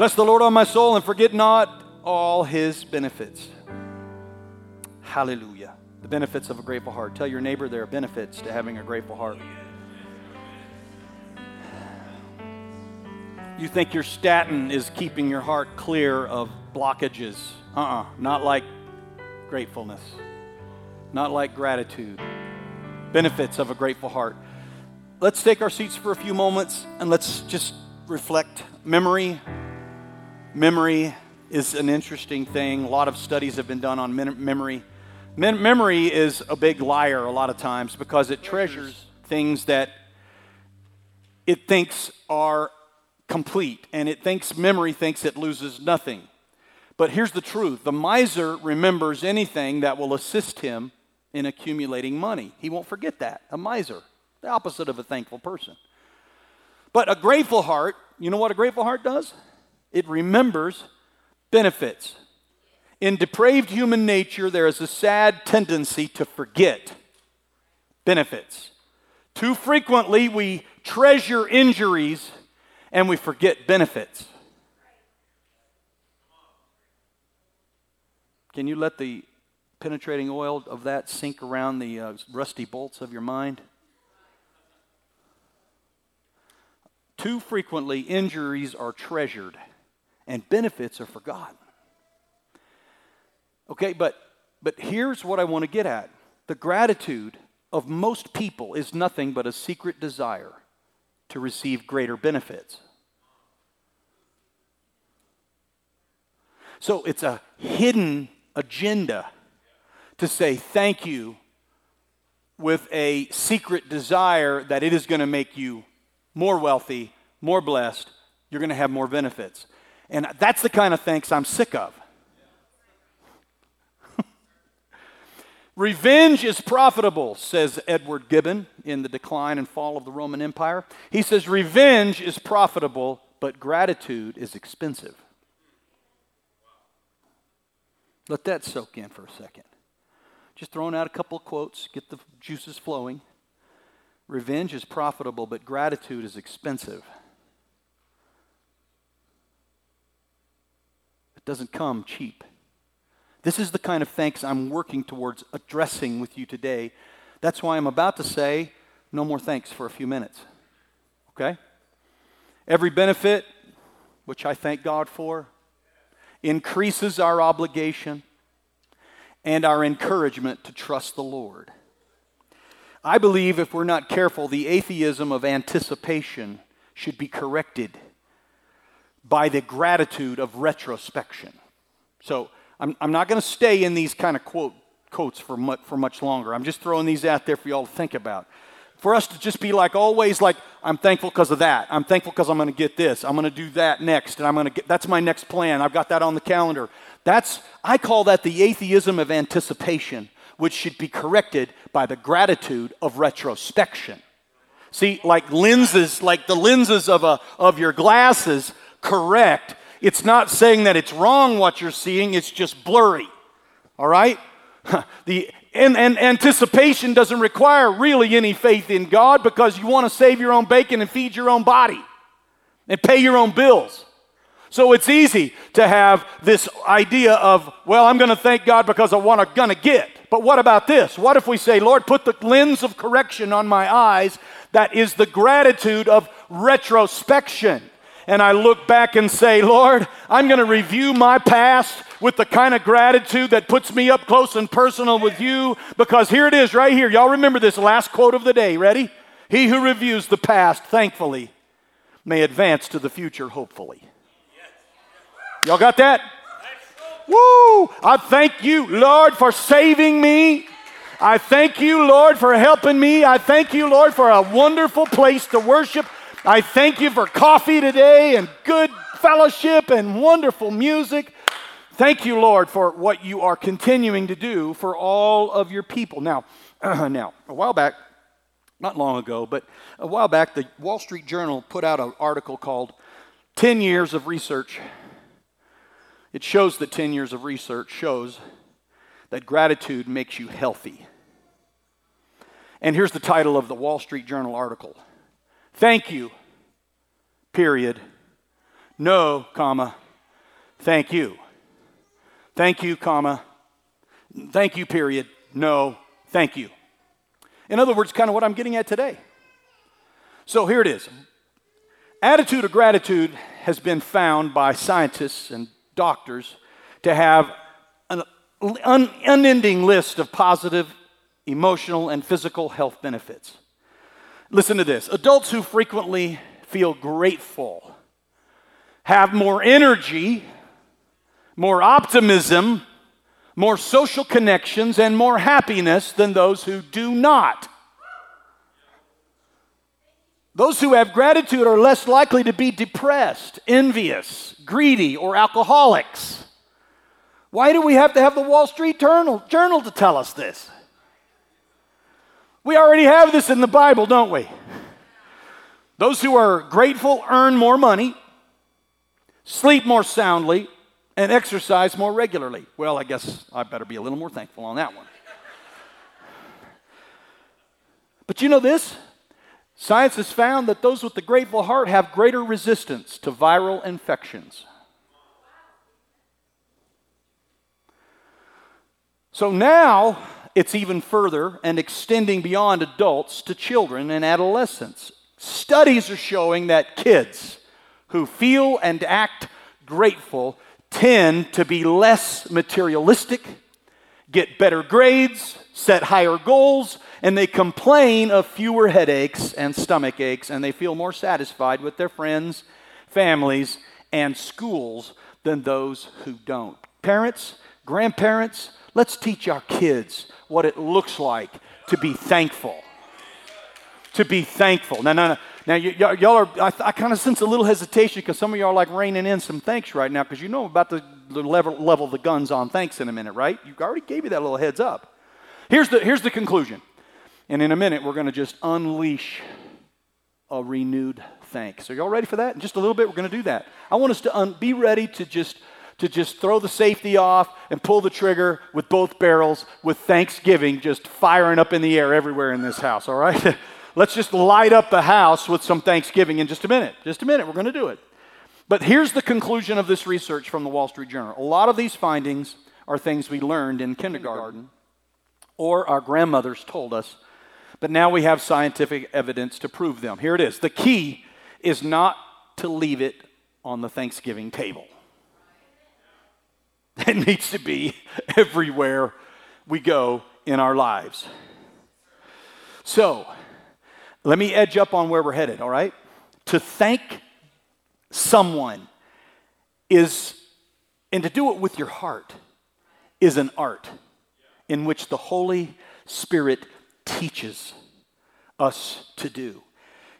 Bless the Lord on my soul and forget not all his benefits. Hallelujah. The benefits of a grateful heart. Tell your neighbor there are benefits to having a grateful heart. You think your statin is keeping your heart clear of blockages. Uh uh-uh, uh not like gratefulness, not like gratitude. Benefits of a grateful heart. Let's take our seats for a few moments and let's just reflect. Memory. Memory is an interesting thing. A lot of studies have been done on memory. Mem- memory is a big liar a lot of times because it treasures things that it thinks are complete, and it thinks memory thinks it loses nothing. But here's the truth the miser remembers anything that will assist him in accumulating money. He won't forget that. A miser, the opposite of a thankful person. But a grateful heart, you know what a grateful heart does? It remembers benefits. In depraved human nature, there is a sad tendency to forget benefits. Too frequently, we treasure injuries and we forget benefits. Can you let the penetrating oil of that sink around the uh, rusty bolts of your mind? Too frequently, injuries are treasured and benefits are forgotten. Okay, but, but here's what I want to get at the gratitude of most people is nothing but a secret desire to receive greater benefits. So it's a hidden agenda to say thank you with a secret desire that it is going to make you more wealthy, more blessed, you're going to have more benefits. And that's the kind of thanks I'm sick of. Revenge is profitable, says Edward Gibbon in The Decline and Fall of the Roman Empire. He says, Revenge is profitable, but gratitude is expensive. Let that soak in for a second. Just throwing out a couple of quotes, get the juices flowing. Revenge is profitable, but gratitude is expensive. It doesn't come cheap. This is the kind of thanks I'm working towards addressing with you today. That's why I'm about to say no more thanks for a few minutes. Okay? Every benefit, which I thank God for, increases our obligation and our encouragement to trust the Lord. I believe if we're not careful, the atheism of anticipation should be corrected by the gratitude of retrospection. So, I'm, I'm not going to stay in these kind of quote, quotes for much, for much longer. I'm just throwing these out there for y'all to think about. For us to just be like always like, I'm thankful because of that. I'm thankful because I'm going to get this. I'm going to do that next. And I'm going to get, that's my next plan. I've got that on the calendar. That's, I call that the atheism of anticipation, which should be corrected by the gratitude of retrospection. See, like lenses, like the lenses of, a, of your glasses correct it's not saying that it's wrong what you're seeing, it's just blurry. All right? the and, and anticipation doesn't require really any faith in God because you want to save your own bacon and feed your own body and pay your own bills. So it's easy to have this idea of, well, I'm going to thank God because I want to get. But what about this? What if we say, Lord, put the lens of correction on my eyes that is the gratitude of retrospection? And I look back and say, Lord, I'm going to review my past with the kind of gratitude that puts me up close and personal with you because here it is right here. Y'all remember this last quote of the day. Ready? He who reviews the past thankfully may advance to the future hopefully. Y'all got that? Woo! I thank you, Lord, for saving me. I thank you, Lord, for helping me. I thank you, Lord, for a wonderful place to worship. I thank you for coffee today and good fellowship and wonderful music. Thank you, Lord, for what you are continuing to do for all of your people. Now, uh, now, a while back, not long ago, but a while back, the Wall Street Journal put out an article called 10 Years of Research. It shows that 10 years of research shows that gratitude makes you healthy. And here's the title of the Wall Street Journal article Thank you, period. no, comma, thank you. Thank you, comma, thank you, period, no, thank you. In other words, kind of what I'm getting at today. So here it is. Attitude of gratitude has been found by scientists and doctors to have an un- unending list of positive emotional and physical health benefits. Listen to this adults who frequently feel grateful have more energy, more optimism, more social connections, and more happiness than those who do not. Those who have gratitude are less likely to be depressed, envious, greedy, or alcoholics. Why do we have to have the Wall Street Journal, Journal to tell us this? We already have this in the Bible, don't we? Those who are grateful earn more money, sleep more soundly, and exercise more regularly. Well, I guess I better be a little more thankful on that one. But you know this? Science has found that those with the grateful heart have greater resistance to viral infections. So now it's even further and extending beyond adults to children and adolescents. Studies are showing that kids who feel and act grateful tend to be less materialistic, get better grades, set higher goals, and they complain of fewer headaches and stomach aches, and they feel more satisfied with their friends, families, and schools than those who don't. Parents, grandparents, let's teach our kids what it looks like to be thankful. To be thankful. Now, now, now y- y- y'all are, I, I kind of sense a little hesitation because some of y'all are like reining in some thanks right now because you know about the, the level, level the guns on thanks in a minute, right? You already gave you that little heads up. Here's the, here's the conclusion. And in a minute, we're going to just unleash a renewed thanks. Are y'all ready for that? In just a little bit, we're going to do that. I want us to un- be ready to just to just throw the safety off and pull the trigger with both barrels with Thanksgiving just firing up in the air everywhere in this house, all right? Let's just light up the house with some Thanksgiving in just a minute. Just a minute, we're going to do it. But here's the conclusion of this research from the Wall Street Journal. A lot of these findings are things we learned in kindergarten or our grandmothers told us, but now we have scientific evidence to prove them. Here it is. The key is not to leave it on the Thanksgiving table. It needs to be everywhere we go in our lives. So, let me edge up on where we're headed, all right? To thank someone is, and to do it with your heart, is an art in which the Holy Spirit teaches us to do.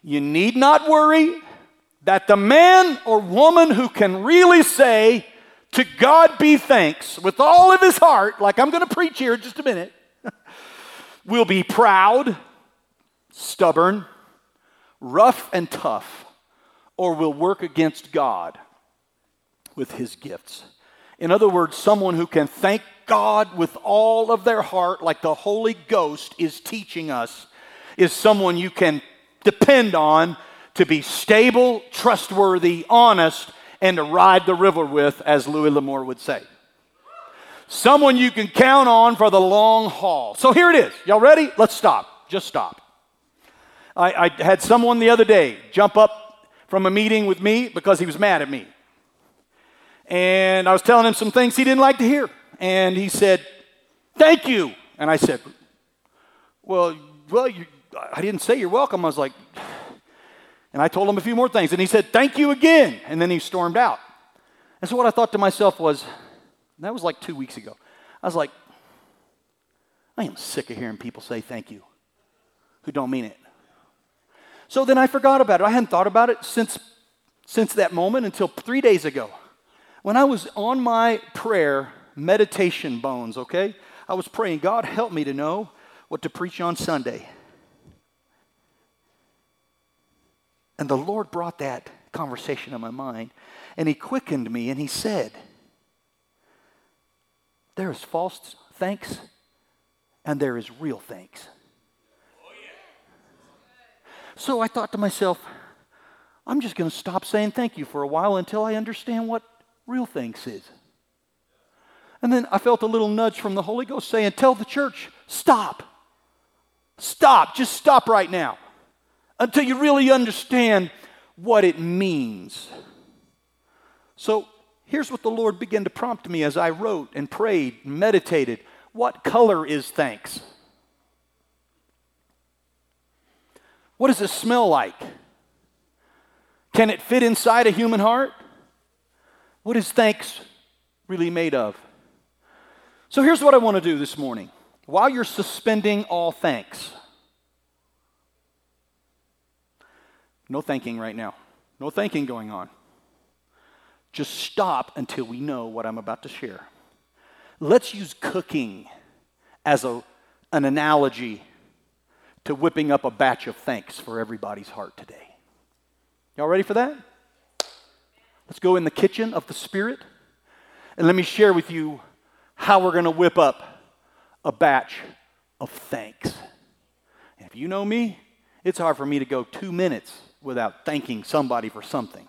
You need not worry that the man or woman who can really say, to God be thanks with all of his heart, like I'm going to preach here in just a minute, will be proud, stubborn, rough, and tough, or will work against God with his gifts. In other words, someone who can thank God with all of their heart, like the Holy Ghost is teaching us, is someone you can depend on to be stable, trustworthy, honest, and to ride the river with, as Louis L'Amour would say. Someone you can count on for the long haul. So here it is. Y'all ready? Let's stop. Just stop. I, I had someone the other day jump up from a meeting with me because he was mad at me. And I was telling him some things he didn't like to hear. And he said, Thank you. And I said, Well, well, you, I didn't say you're welcome. I was like, and I told him a few more things. And he said, Thank you again. And then he stormed out. And so what I thought to myself was, that was like two weeks ago. I was like, I am sick of hearing people say thank you who don't mean it. So then I forgot about it. I hadn't thought about it since, since that moment until three days ago. When I was on my prayer meditation bones, okay? I was praying, God, help me to know what to preach on Sunday. And the Lord brought that conversation in my mind, and He quickened me, and He said, There is false thanks, and there is real thanks. So I thought to myself, I'm just going to stop saying thank you for a while until I understand what real thanks is. And then I felt a little nudge from the Holy Ghost saying, Tell the church, stop. Stop. Just stop right now until you really understand what it means. So here's what the Lord began to prompt me as I wrote and prayed and meditated. What color is thanks? What does it smell like? Can it fit inside a human heart? What is thanks really made of? So here's what I want to do this morning. While you're suspending all thanks, no thanking right now, no thanking going on. Just stop until we know what I'm about to share. Let's use cooking as a, an analogy to whipping up a batch of thanks for everybody's heart today. Y'all ready for that? Let's go in the kitchen of the Spirit and let me share with you how we're going to whip up a batch of thanks. And if you know me, it's hard for me to go two minutes without thanking somebody for something.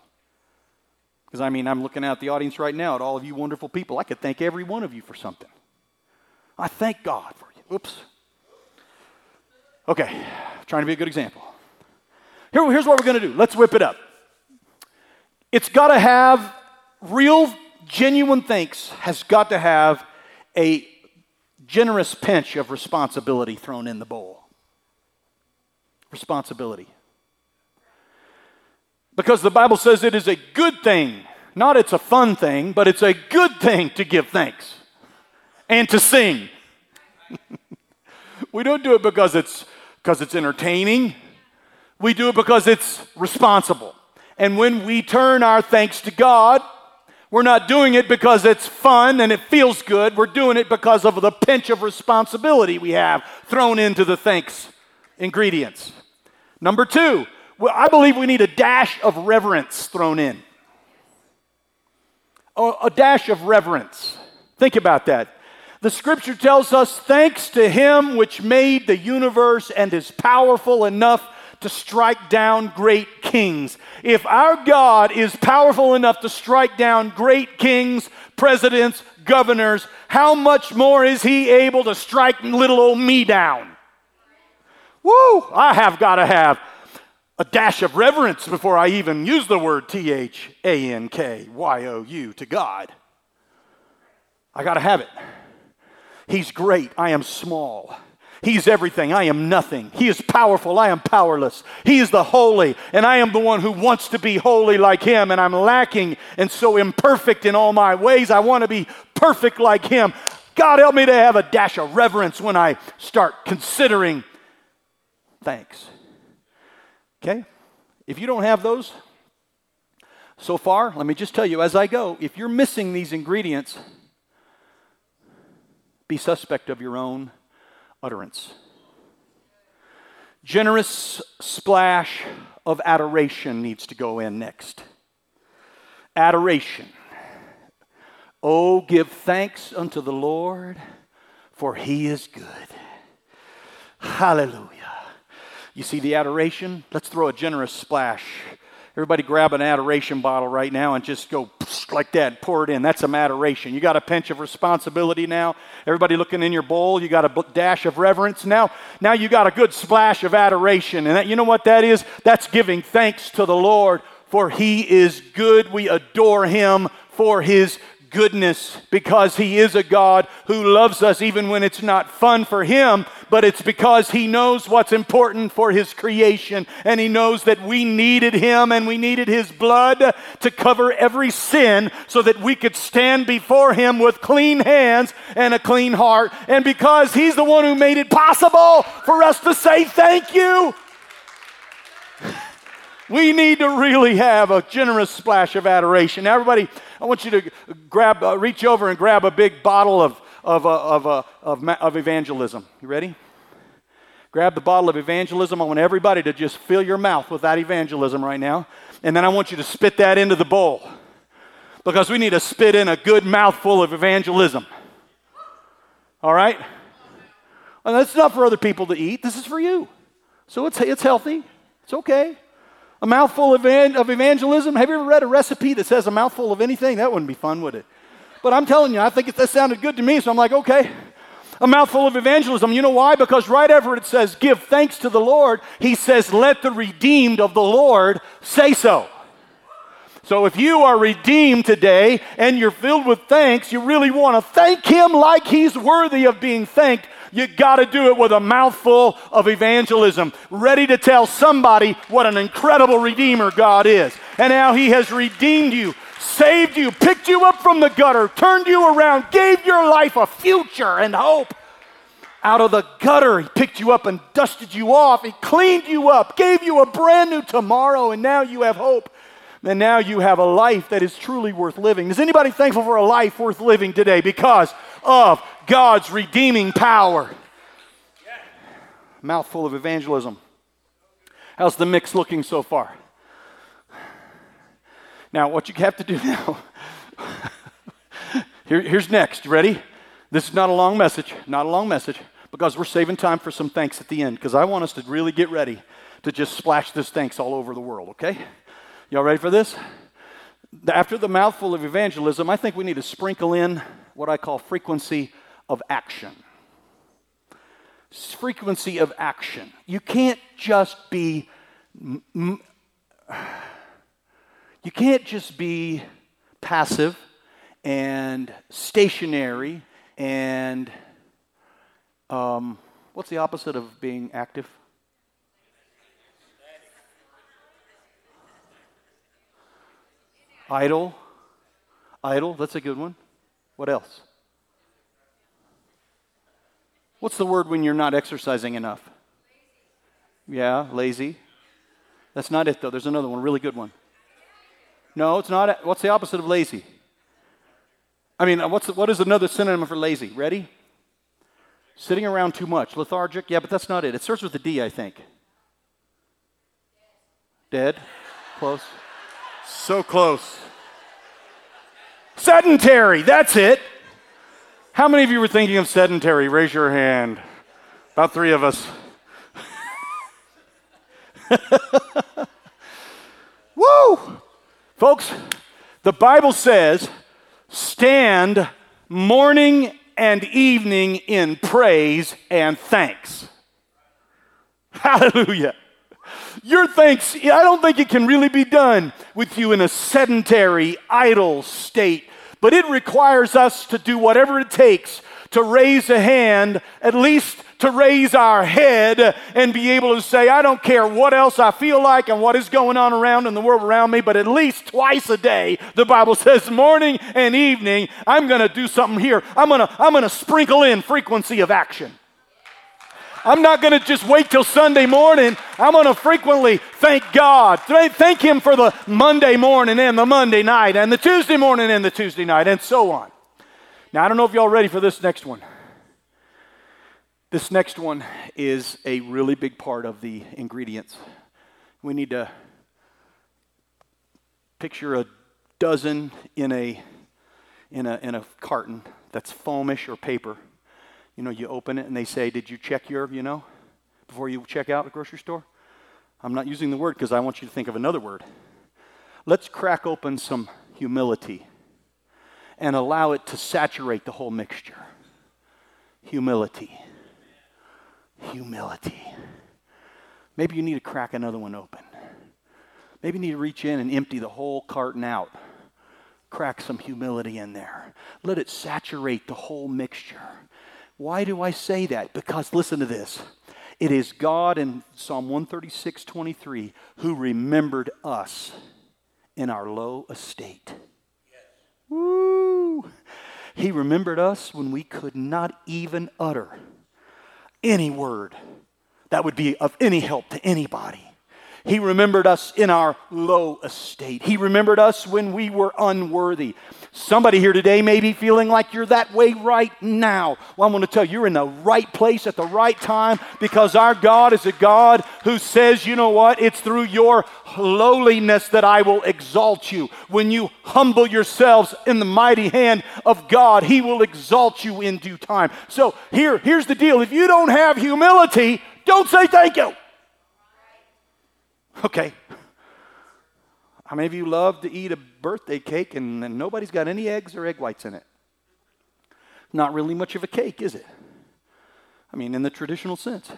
Because I mean, I'm looking at the audience right now at all of you wonderful people. I could thank every one of you for something. I thank God for you. Oops. Okay, trying to be a good example. Here, here's what we're going to do let's whip it up. It's got to have real, genuine thanks, has got to have a generous pinch of responsibility thrown in the bowl. Responsibility. Because the Bible says it is a good thing, not it's a fun thing, but it's a good thing to give thanks and to sing. we don't do it because it's because it's entertaining. We do it because it's responsible. And when we turn our thanks to God, we're not doing it because it's fun and it feels good. We're doing it because of the pinch of responsibility we have thrown into the thanks ingredients. Number two, well, I believe we need a dash of reverence thrown in. A, a dash of reverence. Think about that. The scripture tells us, thanks to him which made the universe and is powerful enough to strike down great kings. If our God is powerful enough to strike down great kings, presidents, governors, how much more is he able to strike little old me down? Woo! I have got to have a dash of reverence before I even use the word T H A N K Y O U to God. I got to have it. He's great. I am small. He's everything. I am nothing. He is powerful. I am powerless. He is the holy, and I am the one who wants to be holy like Him, and I'm lacking and so imperfect in all my ways. I want to be perfect like Him. God, help me to have a dash of reverence when I start considering thanks. Okay? If you don't have those so far, let me just tell you as I go if you're missing these ingredients, be suspect of your own utterance. Generous splash of adoration needs to go in next. Adoration. Oh, give thanks unto the Lord, for he is good. Hallelujah. You see the adoration? Let's throw a generous splash. Everybody grab an adoration bottle right now and just go like that, pour it in. That's some adoration. You got a pinch of responsibility now. Everybody looking in your bowl, you got a dash of reverence. Now, now you got a good splash of adoration. And that, you know what that is? That's giving thanks to the Lord for he is good. We adore him for his goodness because He is a God who loves us even when it's not fun for Him, but it's because He knows what's important for His creation and He knows that we needed Him and we needed His blood to cover every sin so that we could stand before Him with clean hands and a clean heart. And because He's the one who made it possible for us to say thank you. We need to really have a generous splash of adoration. Now, everybody, I want you to grab, uh, reach over and grab a big bottle of, of, uh, of, uh, of, of evangelism. You ready? Grab the bottle of evangelism. I want everybody to just fill your mouth with that evangelism right now. And then I want you to spit that into the bowl. Because we need to spit in a good mouthful of evangelism. All right? And that's not for other people to eat. This is for you. So it's, it's healthy. It's okay. A mouthful of, of evangelism? Have you ever read a recipe that says a mouthful of anything? That wouldn't be fun, would it? But I'm telling you, I think it, that sounded good to me, so I'm like, okay. A mouthful of evangelism. You know why? Because right after it says, give thanks to the Lord, he says, let the redeemed of the Lord say so. So if you are redeemed today and you're filled with thanks, you really want to thank him like he's worthy of being thanked you got to do it with a mouthful of evangelism, ready to tell somebody what an incredible Redeemer God is and how He has redeemed you, saved you, picked you up from the gutter, turned you around, gave your life a future and hope. Out of the gutter, He picked you up and dusted you off. He cleaned you up, gave you a brand new tomorrow, and now you have hope. And now you have a life that is truly worth living. Is anybody thankful for a life worth living today because of God's redeeming power. Mouthful of evangelism. How's the mix looking so far? Now, what you have to do now, Here, here's next. Ready? This is not a long message, not a long message, because we're saving time for some thanks at the end, because I want us to really get ready to just splash this thanks all over the world, okay? Y'all ready for this? After the mouthful of evangelism, I think we need to sprinkle in what I call frequency of action. Frequency of action. You can't just be, you can't just be passive and stationary and um, what's the opposite of being active? Idle. Idle, that's a good one. What else? What's the word when you're not exercising enough? Yeah, lazy. That's not it, though. There's another one, really good one. No, it's not. What's the opposite of lazy? I mean, what's, what is another synonym for lazy? Ready? Sitting around too much. Lethargic? Yeah, but that's not it. It starts with a D, I think. Dead? Close. So close. Sedentary. That's it. How many of you were thinking of sedentary? Raise your hand. About three of us. Woo! Folks, the Bible says, stand morning and evening in praise and thanks. Hallelujah. Your thanks, I don't think it can really be done with you in a sedentary, idle state but it requires us to do whatever it takes to raise a hand, at least to raise our head and be able to say, I don't care what else I feel like and what is going on around in the world around me, but at least twice a day, the Bible says, morning and evening, I'm going to do something here. I'm going to I'm going to sprinkle in frequency of action. I'm not going to just wait till Sunday morning. I'm going to frequently thank God. Thank Him for the Monday morning and the Monday night and the Tuesday morning and the Tuesday night and so on. Now, I don't know if y'all ready for this next one. This next one is a really big part of the ingredients. We need to picture a dozen in a, in a, in a carton that's foamish or paper you know, you open it and they say, Did you check your, you know, before you check out the grocery store? I'm not using the word because I want you to think of another word. Let's crack open some humility and allow it to saturate the whole mixture. Humility. Humility. Maybe you need to crack another one open. Maybe you need to reach in and empty the whole carton out. Crack some humility in there. Let it saturate the whole mixture. Why do I say that? Because listen to this. It is God in Psalm 136 23 who remembered us in our low estate. Yes. Woo! He remembered us when we could not even utter any word that would be of any help to anybody. He remembered us in our low estate. He remembered us when we were unworthy. Somebody here today may be feeling like you're that way right now. Well, I'm going to tell you, you're in the right place at the right time because our God is a God who says, you know what? It's through your lowliness that I will exalt you. When you humble yourselves in the mighty hand of God, He will exalt you in due time. So here, here's the deal. If you don't have humility, don't say thank you. Okay. How many of you love to eat a birthday cake and, and nobody's got any eggs or egg whites in it? Not really much of a cake, is it? I mean, in the traditional sense.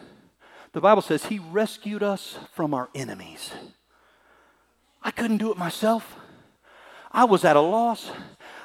The Bible says He rescued us from our enemies. I couldn't do it myself. I was at a loss.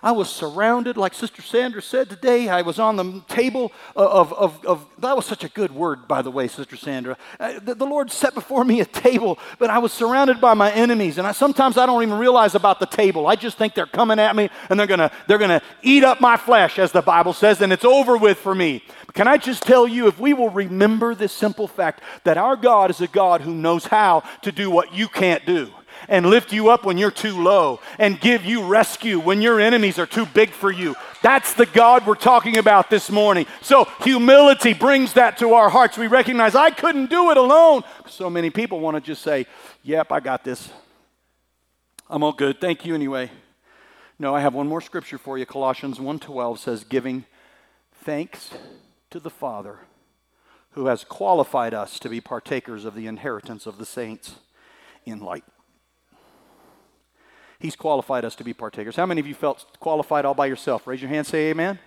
I was surrounded, like Sister Sandra said today. I was on the table of, of, of that was such a good word, by the way, Sister Sandra. Uh, the, the, Lord set before me a table, but I was surrounded by my enemies. And I, sometimes I don't even realize about the table. I just think they're coming at me and they're going to they're gonna eat up my flesh, as the Bible says, and it's over with for me. But can I just tell you, if we will remember this simple fact that our God is a God who knows how to do what you can't do and lift you up when you're too low and give you rescue when your enemies are too big for you. That's the God we're talking about this morning. So, humility brings that to our hearts. We recognize I couldn't do it alone. So many people want to just say, Yep, I got this. I'm all good. Thank you anyway. No, I have one more scripture for you. Colossians 1:12 says giving thanks to the Father who has qualified us to be partakers of the inheritance of the saints in light. He's qualified us to be partakers. How many of you felt qualified all by yourself? Raise your hand, say amen.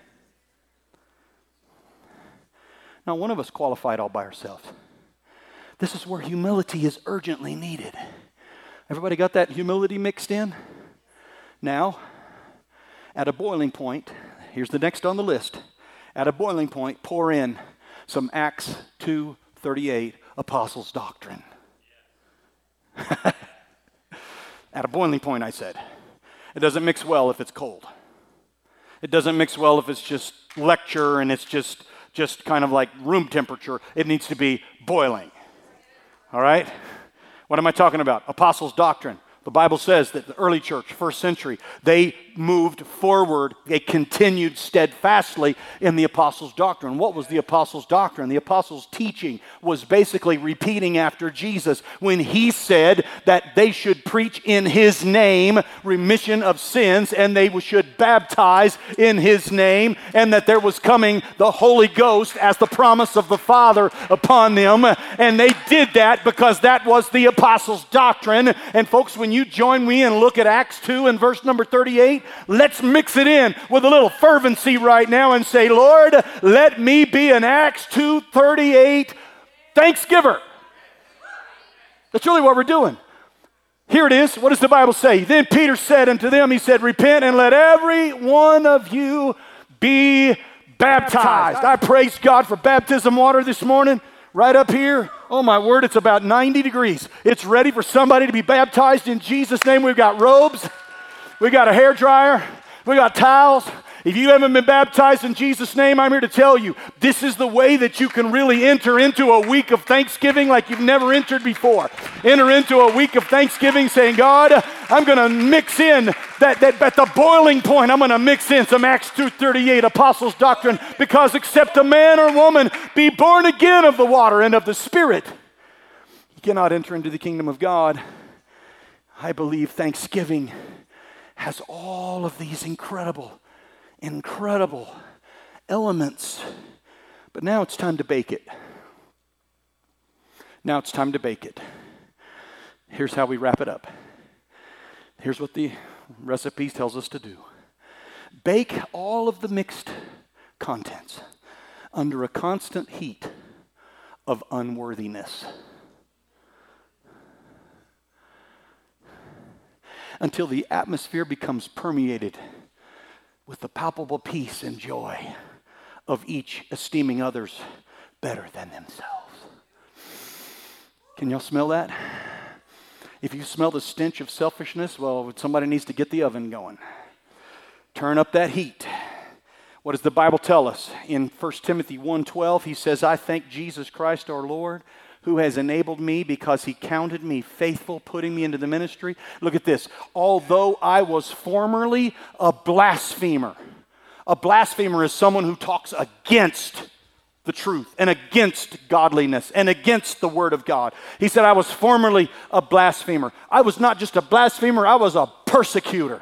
Now, one of us qualified all by ourselves. This is where humility is urgently needed. Everybody got that humility mixed in? Now, at a boiling point, here's the next on the list. At a boiling point, pour in some Acts 2:38 apostles' doctrine. At a boiling point, I said. It doesn't mix well if it's cold. It doesn't mix well if it's just lecture and it's just just kind of like room temperature. It needs to be boiling. All right? What am I talking about? Apostles' doctrine. The Bible says that the early church, first century, they moved forward. They continued steadfastly in the apostles' doctrine. What was the apostles' doctrine? The apostles' teaching was basically repeating after Jesus when he said that they should preach in his name remission of sins and they should baptize in his name and that there was coming the Holy Ghost as the promise of the Father upon them. And they did that because that was the apostles' doctrine. And folks, when you join me and look at Acts 2 and verse number 38? Let's mix it in with a little fervency right now and say, Lord, let me be an Acts 2 38 thanksgiver. That's really what we're doing. Here it is. What does the Bible say? Then Peter said unto them, He said, Repent and let every one of you be baptized. I praise God for baptism water this morning right up here. Oh, my word, it's about 90 degrees. It's ready for somebody to be baptized in Jesus' name. We've got robes, we got a hair dryer, we got towels, if you haven't been baptized in Jesus' name, I'm here to tell you this is the way that you can really enter into a week of Thanksgiving like you've never entered before. Enter into a week of Thanksgiving saying, God, I'm going to mix in that, that at the boiling point, I'm going to mix in some Acts 2.38 apostles' doctrine because except a man or woman be born again of the water and of the Spirit, you cannot enter into the kingdom of God. I believe Thanksgiving has all of these incredible incredible elements. But now it's time to bake it. Now it's time to bake it. Here's how we wrap it up. Here's what the recipe tells us to do bake all of the mixed contents under a constant heat of unworthiness. Until the atmosphere becomes permeated with the palpable peace and joy of each esteeming others better than themselves. Can y'all smell that? If you smell the stench of selfishness, well, somebody needs to get the oven going. Turn up that heat. What does the Bible tell us? In 1 Timothy 1:12, he says, "I thank Jesus Christ our Lord who has enabled me because he counted me faithful, putting me into the ministry. Look at this. Although I was formerly a blasphemer, a blasphemer is someone who talks against the truth and against godliness and against the word of God. He said, I was formerly a blasphemer. I was not just a blasphemer, I was a persecutor.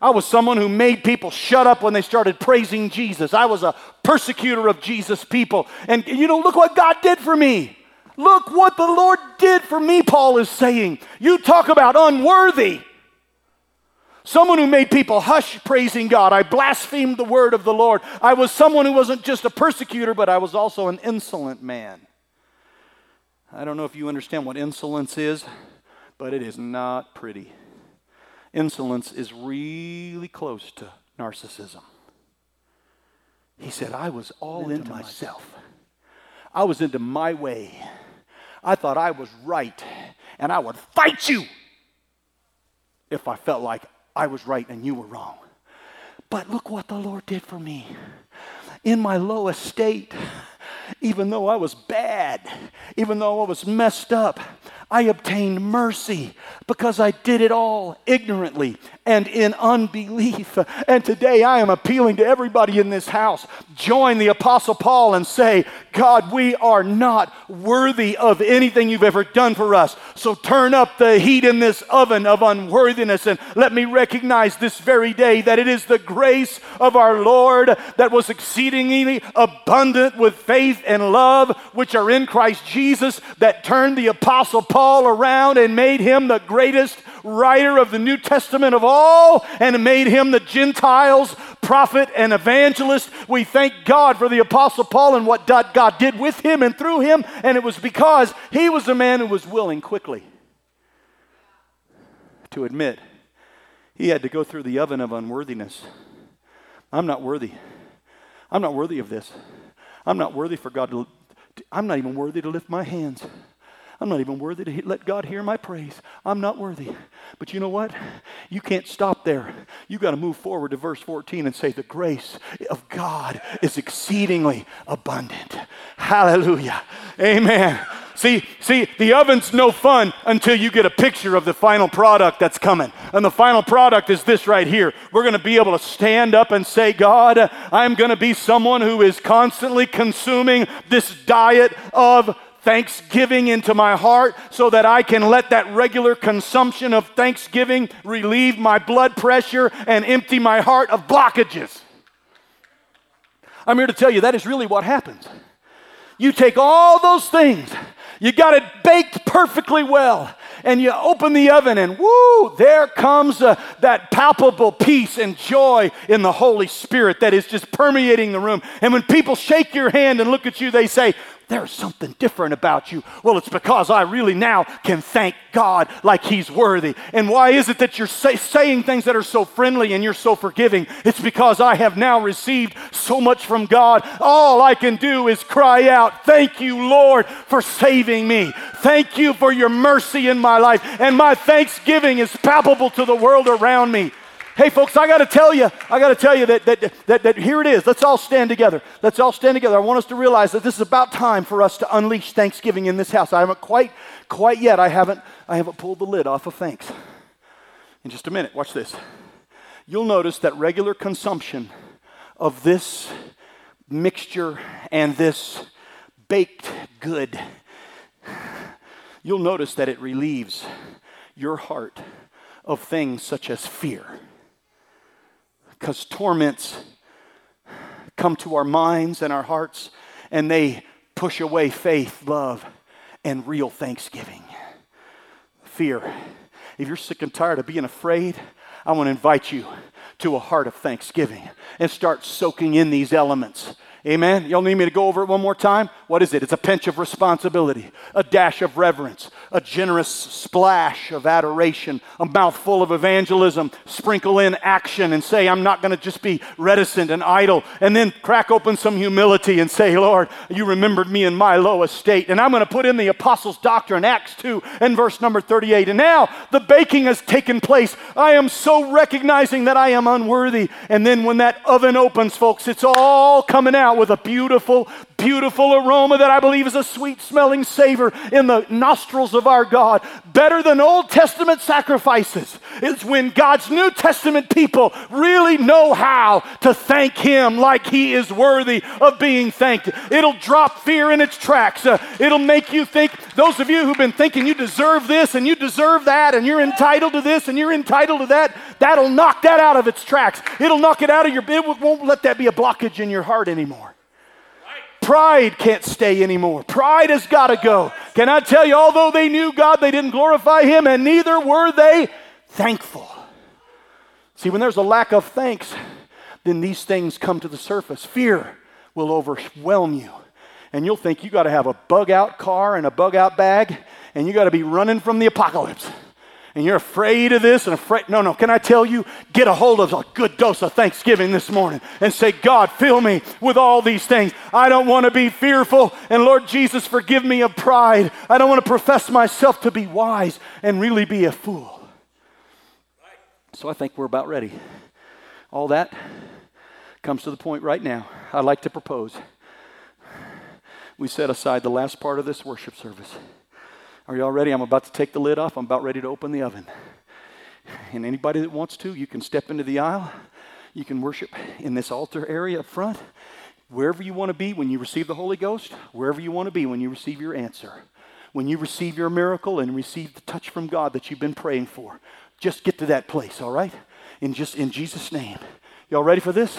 I was someone who made people shut up when they started praising Jesus. I was a persecutor of Jesus' people. And you know, look what God did for me. Look what the Lord did for me, Paul is saying. You talk about unworthy. someone who made people hush praising God. I blasphemed the word of the Lord. I was someone who wasn't just a persecutor, but I was also an insolent man. I don't know if you understand what insolence is, but it is not pretty. Insolence is really close to narcissism. He said, I was all into, into myself. I was into my way. I thought I was right, and I would fight you if I felt like I was right and you were wrong. But look what the Lord did for me. In my lowest state, even though I was bad, even though I was messed up, I obtained mercy because I did it all ignorantly and in unbelief. And today I am appealing to everybody in this house. Join the Apostle Paul and say, God, we are not worthy of anything you've ever done for us. So turn up the heat in this oven of unworthiness and let me recognize this very day that it is the grace of our Lord that was exceedingly abundant with faith and love, which are in Christ Jesus, that turned the Apostle Paul Paul around and made him the greatest writer of the New Testament of all and made him the Gentiles' prophet and evangelist. We thank God for the Apostle Paul and what God did with him and through him. And it was because he was a man who was willing quickly to admit he had to go through the oven of unworthiness. I'm not worthy. I'm not worthy of this. I'm not worthy for God to, I'm not even worthy to lift my hands. I'm not even worthy to let God hear my praise. I'm not worthy. But you know what? You can't stop there. You got to move forward to verse 14 and say, The grace of God is exceedingly abundant. Hallelujah. Amen. See, see, the oven's no fun until you get a picture of the final product that's coming. And the final product is this right here. We're going to be able to stand up and say, God, I'm going to be someone who is constantly consuming this diet of thanksgiving into my heart so that I can let that regular consumption of thanksgiving relieve my blood pressure and empty my heart of blockages. I'm here to tell you that is really what happens. You take all those things, you got it baked perfectly well, and you open the oven, and woo, there comes uh, that palpable peace and joy in the Holy Spirit that is just permeating the room. And when people shake your hand and look at you, they say, there's something different about you. Well, it's because I really now can thank God like He's worthy. And why is it that you're say, saying things that are so friendly and you're so forgiving? It's because I have now received so much from God. All I can do is cry out, Thank you, Lord, for saving me. Thank you for your mercy in my life. And my thanksgiving is palpable to the world around me. Hey, folks, I got to tell you, I got to tell you that, that, that, that here it is. Let's all stand together. Let's all stand together. I want us to realize that this is about time for us to unleash Thanksgiving in this house. I haven't quite, quite yet, I haven't, I haven't pulled the lid off of thanks. In just a minute, watch this. You'll notice that regular consumption of this mixture and this baked good, you'll notice that it relieves your heart of things such as fear because torments come to our minds and our hearts and they push away faith, love, and real thanksgiving. Fear. If you're sick and tired of being afraid, I want to invite you to a heart of thanksgiving and start soaking in these elements Amen. Y'all need me to go over it one more time? What is it? It's a pinch of responsibility, a dash of reverence, a generous splash of adoration, a mouthful of evangelism, sprinkle in action and say, I'm not going to just be reticent and idle, and then crack open some humility and say, Lord, you remembered me in my low estate. And I'm going to put in the apostles' doctrine, Acts 2 and verse number 38. And now the baking has taken place. I am so recognizing that I am unworthy. And then when that oven opens, folks, it's all coming out out with a beautiful, beautiful aroma that I believe is a sweet smelling savor in the nostrils of our God. Better than Old Testament sacrifices is when God's New Testament people really know how to thank Him like He is worthy of being thanked. It'll drop fear in its tracks. Uh, it'll make you think, those of you who've been thinking you deserve this and you deserve that and you're entitled to this and you're entitled to that, that'll knock that out of its tracks. It'll knock it out of your, it won't let that be a blockage in your heart anymore. Pride can't stay anymore. Pride has got to go. Can I tell you, although they knew God, they didn't glorify Him, and neither were they thankful. See, when there's a lack of thanks, then these things come to the surface. Fear will overwhelm you. And you'll think you got to have a bug out car and a bug out bag, and you got to be running from the apocalypse and you're afraid of this and afraid. No, no. Can I tell you? Get a hold of a good dose of thanksgiving this morning and say, God, fill me with all these things. I don't want to be fearful. And Lord Jesus, forgive me of pride. I don't want to profess myself to be wise and really be a fool. So I think we're about ready. All that comes to the point right now. I'd like to propose we set aside the last part of this worship service. Are you all ready? I'm about to take the lid off. I'm about ready to open the oven. And anybody that wants to, you can step into the aisle. You can worship in this altar area up front. Wherever you want to be when you receive the Holy Ghost, wherever you want to be when you receive your answer, when you receive your miracle and receive the touch from God that you've been praying for, just get to that place, all right? In just in Jesus' name. Y'all ready for this?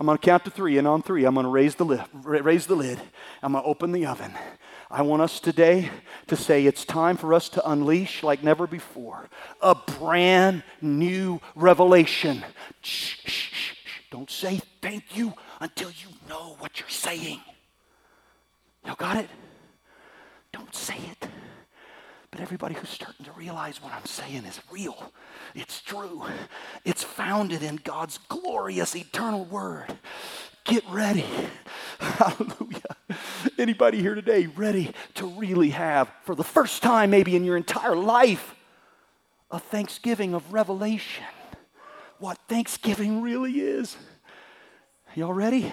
I'm going to count to three, and on three, I'm going to raise the lid. Raise the lid. I'm going to open the oven. I want us today to say it's time for us to unleash like never before a brand new revelation. Shh, shh, shh, Don't say thank you until you know what you're saying. Y'all got it? Don't say it. But everybody who's starting to realize what I'm saying is real. It's true. It's founded in God's glorious eternal word. Get ready. Hallelujah. Anybody here today ready to really have, for the first time maybe in your entire life, a thanksgiving of revelation? What Thanksgiving really is. Y'all ready?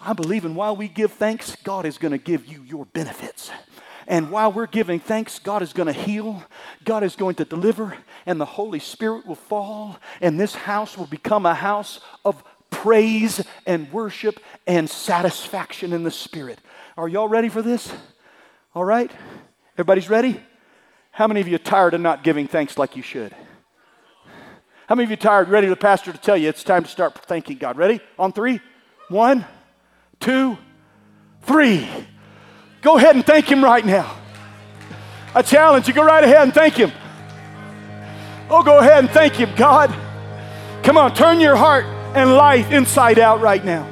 I believe in while we give thanks, God is going to give you your benefits. And while we're giving thanks, God is going to heal, God is going to deliver, and the Holy Spirit will fall, and this house will become a house of praise and worship and satisfaction in the Spirit. Are y'all ready for this? All right? Everybody's ready? How many of you are tired of not giving thanks like you should? How many of you are tired, ready the pastor to tell you it's time to start thanking God? Ready? On three? One, two, three. Go ahead and thank Him right now. I challenge you, go right ahead and thank Him. Oh, go ahead and thank Him, God. Come on, turn your heart and life inside out right now.